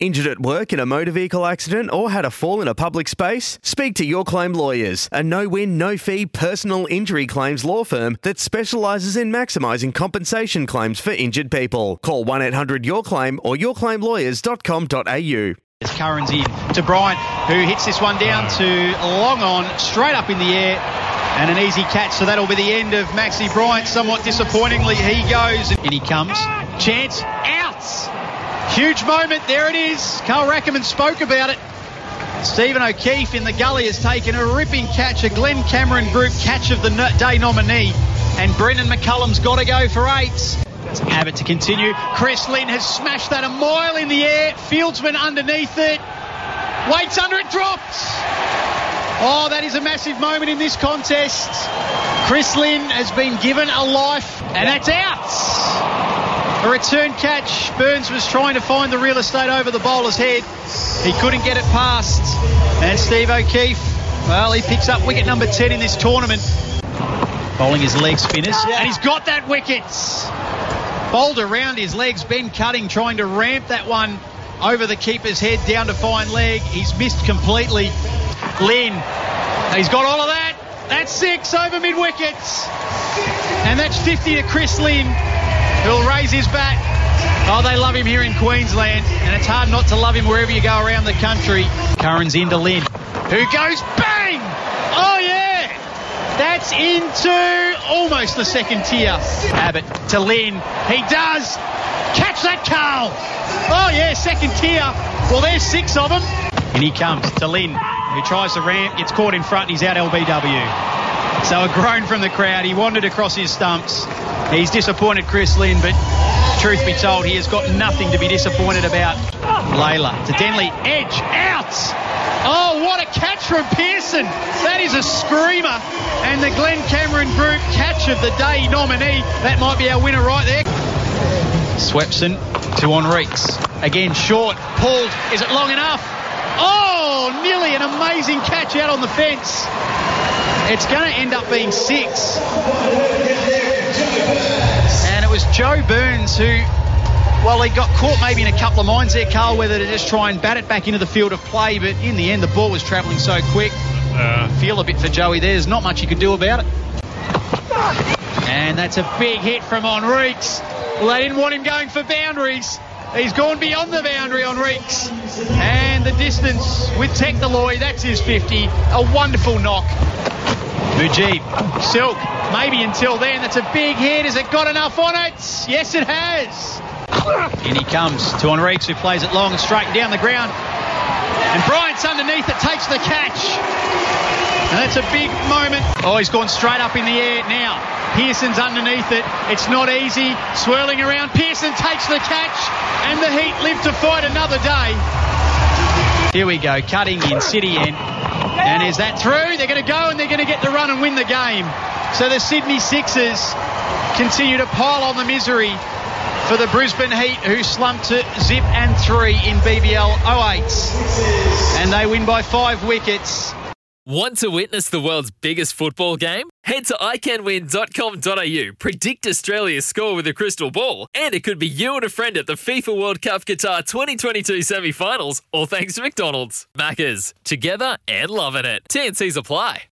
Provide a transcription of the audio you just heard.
Injured at work in a motor vehicle accident or had a fall in a public space? Speak to Your Claim Lawyers, a no win, no fee personal injury claims law firm that specialises in maximising compensation claims for injured people. Call 1 800 Your Claim or yourclaimlawyers.com.au. As Curran's in to Bryant, who hits this one down to long on, straight up in the air, and an easy catch. So that'll be the end of Maxi Bryant. Somewhat disappointingly, he goes and he comes. Chance. Huge moment. There it is. Carl Rackemann spoke about it. Stephen O'Keefe in the gully has taken a ripping catch, a Glenn Cameron Group catch of the day nominee. And Brendon McCullum's got to go for eights. It's Abbott to continue. Chris Lynn has smashed that a mile in the air. Fieldsman underneath it. Waits under it, drops. Oh, that is a massive moment in this contest. Chris Lynn has been given a life, and that's out. A return catch. Burns was trying to find the real estate over the bowler's head. He couldn't get it past. And Steve O'Keefe, well, he picks up wicket number 10 in this tournament. Bowling his leg spinners. And he's got that wicket. Bowled around his legs. Ben Cutting trying to ramp that one over the keeper's head down to fine leg. He's missed completely. Lynn, he's got all of that. That's six over mid wickets. And that's 50 to Chris Lynn who'll raise his bat. Oh, they love him here in Queensland, and it's hard not to love him wherever you go around the country. Curran's into Lynn, who goes bang! Oh, yeah! That's into almost the second tier. Abbott to Lynn. He does! Catch that, Carl! Oh, yeah, second tier. Well, there's six of them. And he comes to Lynn, who tries to ramp, gets caught in front, and he's out LBW. So a groan from the crowd. He wandered across his stumps. He's disappointed Chris Lynn, but truth be told, he has got nothing to be disappointed about. Lalor to Denly, edge out. Oh, what a catch from Peirson. That is a screamer. And the Glenn Cameron Group catch of the day nominee. That might be our winner right there. Swepson to Henriques. Again, short, pulled. Is it long enough? Oh, nearly an amazing catch out on the fence. It's going to end up being six. And it was Joe Burns who, well, he got caught maybe in a couple of minds there, Carl, whether to just try and bat it back into the field of play. But in the end, the ball was travelling so quick. Uh, feel a bit for Joey there. There's not much he can do about it. And that's a big hit from Henriques. Well, they didn't want him going for boundaries. He's gone beyond the boundary on Reeks. And the distance with Technoloy, that's his 50. A wonderful knock. Mujeeb, Silk, maybe until then. That's a big hit. Has it got enough on it? Yes, it has. In he comes to Henriques, who plays it long straight down the ground. And Bryant's underneath it, takes the catch. And that's a big moment. Oh, he's gone straight up in the air now. Peirson's underneath it. It's not easy. Swirling around. Pearson takes the catch. And the Heat live to fight another day. Here we go. Cutting in City end. And is that through? They're going to go and they're going to get the run and win the game. So the Sydney Sixers continue to pile on the misery for the Brisbane Heat, who slumped to zip and three in BBL 08. And they win by five wickets. Want to witness the world's biggest football game? Head to iCanWin.com.au, predict Australia's score with a crystal ball, and it could be you and a friend at the FIFA World Cup Qatar 2022 semi finals, all thanks to McDonald's. Maccas, together and loving it. TNCs apply.